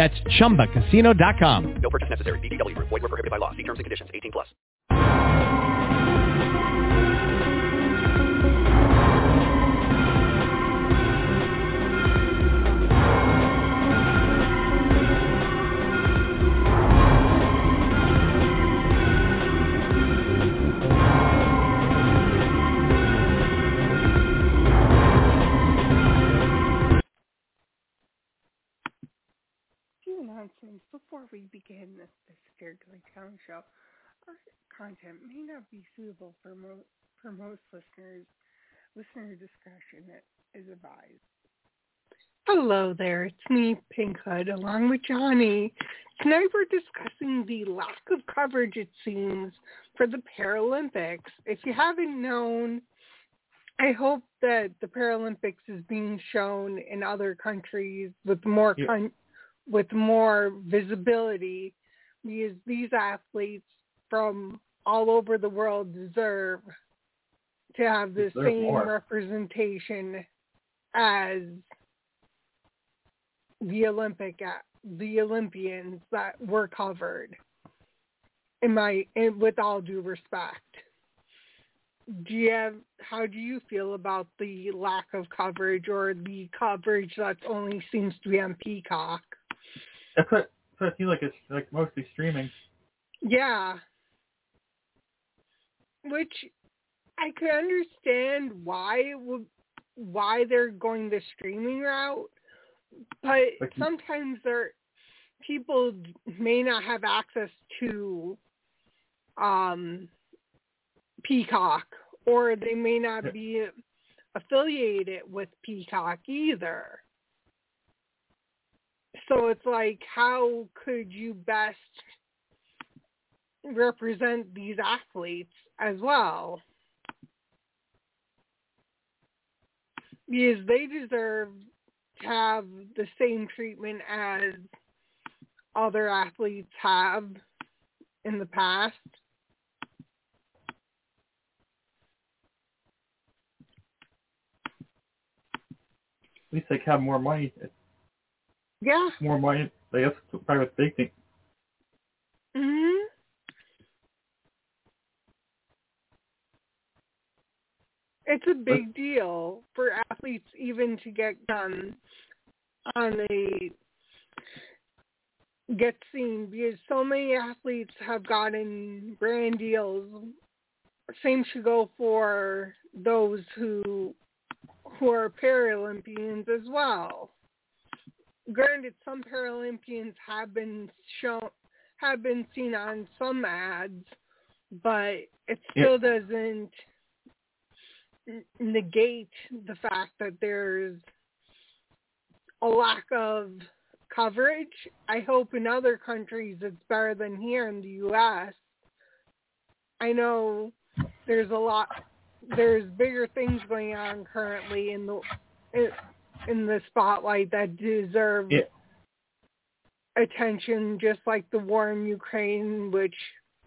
That's ChumbaCasino.com. No purchase necessary. VGW. Void were prohibited by law. See terms and conditions. 18 plus. Content may not be suitable for, mo- for most listeners. Listener discretion is advised. Hello there, it's me, Pinkhood, along with Johnnie. Tonight we're discussing the lack of coverage, it seems, for the Paralympics. If you haven't known, I hope that the Paralympics is being shown in other countries with more Yeah. con- with more visibility because these athletes from all over the world deserve to have the Deserve same more. representation as the Olympic the Olympians that were covered. In my in, with all due respect, do you have how do you feel about the lack of coverage or the coverage that only seems to be on Peacock? That's what, that's what it seems like. It's like mostly streaming. Yeah. Which I could understand why would, why they're going the streaming route, but you- sometimes there people may not have access to um Peacock or they may not be affiliated with Peacock either. So it's like how could you best represent these athletes as well? Because they deserve to have the same treatment as other athletes have in the past. At least they have more money. Yeah. more money. They have probably what they think. hmm It's a big deal for athletes even to get done on a get seen because so many athletes have gotten brand deals. Same should go for those who who are Paralympians as well. Granted, some Paralympians have been shown have been seen on some ads, but it still doesn't n- negate the fact that there's a lack of coverage. I hope in other countries it's better than here in the U.S. I know there's a lot, there's bigger things going on currently in the in, the spotlight that deserve Yeah. attention, just like the war in Ukraine, which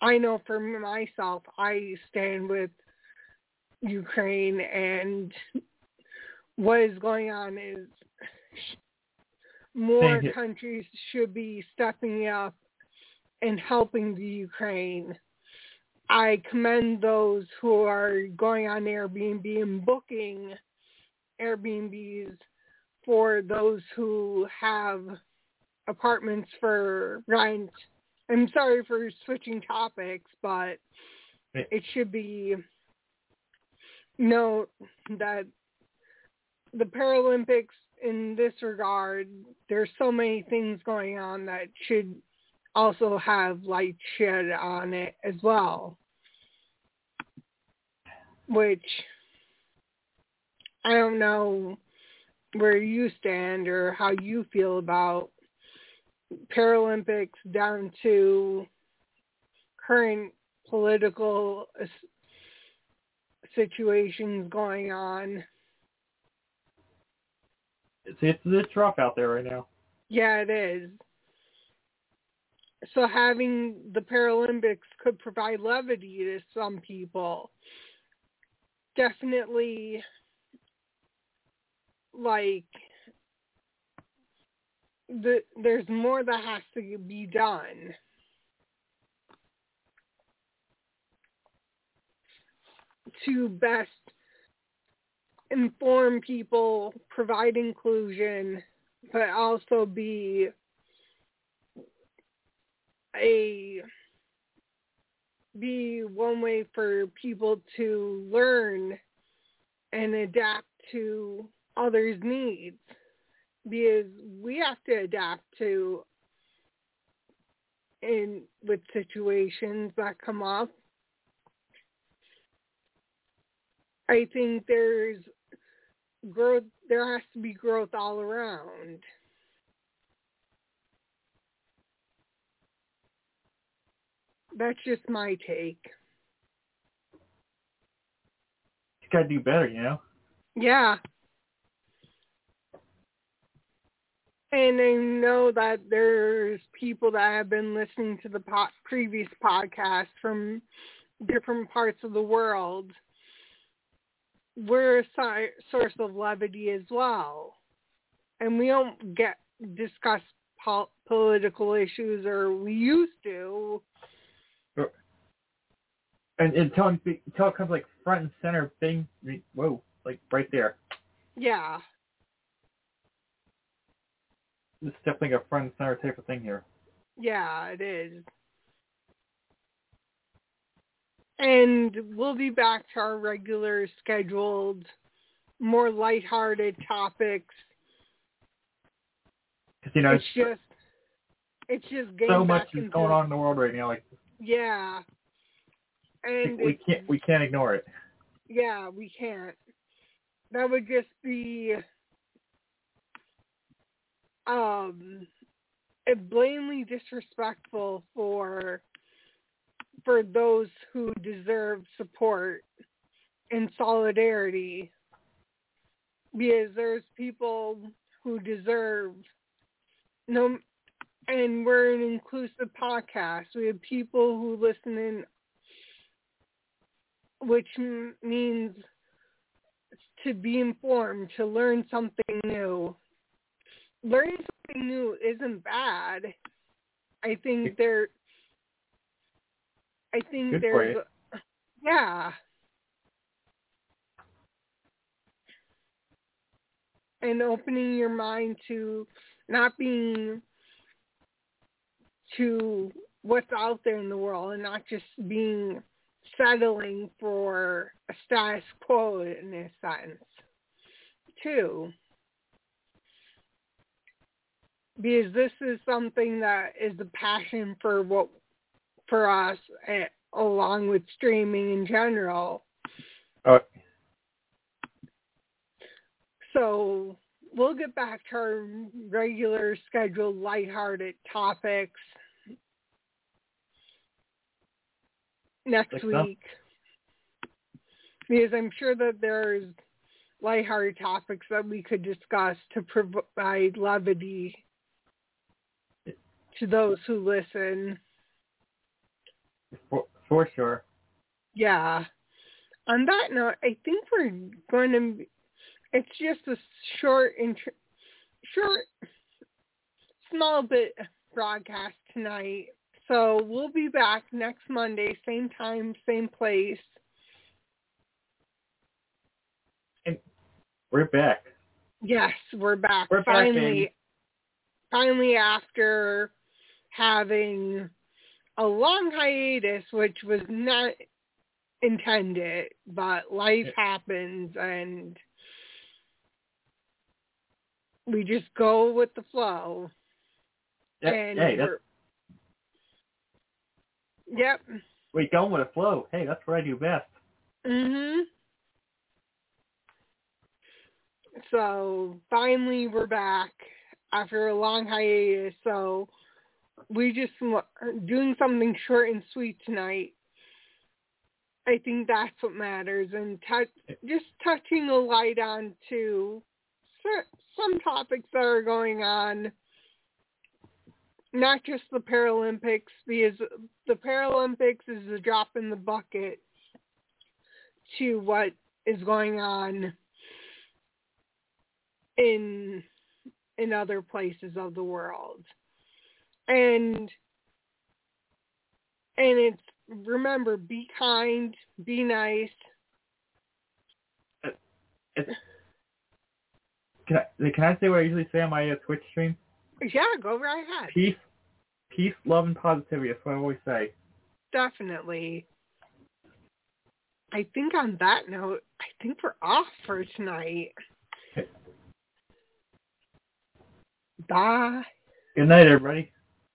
I know for myself, I stand with Ukraine, and what is going on is more countries should be stepping up and helping the Ukraine. I commend those who are going on Airbnb and booking Airbnbs for those who have apartments for rent. I'm sorry for switching topics, but it should be note that the Paralympics in this regard, there's so many things going on that should also have light shed on it as well. Which I don't know where you stand or how you feel about Paralympics down to current political situations going on. It's it's it's rough out there right now. Yeah, it is. So having the Paralympics could provide levity to some people. Definitely like the there's more that has to be done. To best inform people, provide inclusion, but also be a be one way for people to learn and adapt to others' needs because we have to adapt to in with situations that come up. I think there's growth there has to be growth all around. That's just my take. You gotta do better, you know. Yeah. And I know that there's people that have been listening to the po- previous podcast from different parts of the world. We're a si- source of levity as well. And we don't get discuss po- political issues or we used to. Uh, and until until it comes like front and center thing, whoa, like right there. Yeah. This is definitely a front and center type of thing here. Yeah, it is. And we'll be back to our regular scheduled, more lighthearted topics. You know, it's just, it's just so much is going on in the world right now. Like Yeah. And we it's- can't we can't ignore it. Yeah, we can't. That would just be um blatantly disrespectful for for those who deserve support and solidarity because there's people who deserve no and we're an inclusive podcast. We have people who listen in which m- means to be informed, to learn something new. Learning something new isn't bad. I think there. I think Good there's. you. Yeah. And opening your mind to not being to what's out there in the world and not just being settling for a status quo in a sense, too. Because this is something that is the passion for what for us, along with streaming in general. Uh, So we'll get back to our regular scheduled lighthearted topics next Next up. week. Because I'm sure that there's lighthearted topics that we could discuss to provide levity to those who listen. For, for sure. Yeah. On that note, I think we're going to. Be, it's just a short, intro, short, small bit broadcast tonight. So we'll be back next Monday, same time, same place. And we're back. Yes, we're back. We're back, finally, baby. finally after having a long hiatus, which was not intended, but life happens and we just go with the flow. Yeah, and hey, Yep. wait, going with the flow. Hey, that's what I do best. Mhm. So finally, we're back after a long hiatus. So we just doing something short and sweet tonight. I think that's what matters, and touch, just touching a light on to some topics that are going on, not just the Paralympics, because the Paralympics is a drop in the bucket to what is going on in in other places of the world. And and it's remember be kind, be nice. It's, can I can I say what I usually say on my uh, Twitch stream? Yeah, go right ahead. Peace, peace, love, and positivity. That's what I always say. Definitely. I think on that note, I think we're off for tonight. Bye. Good night, everybody.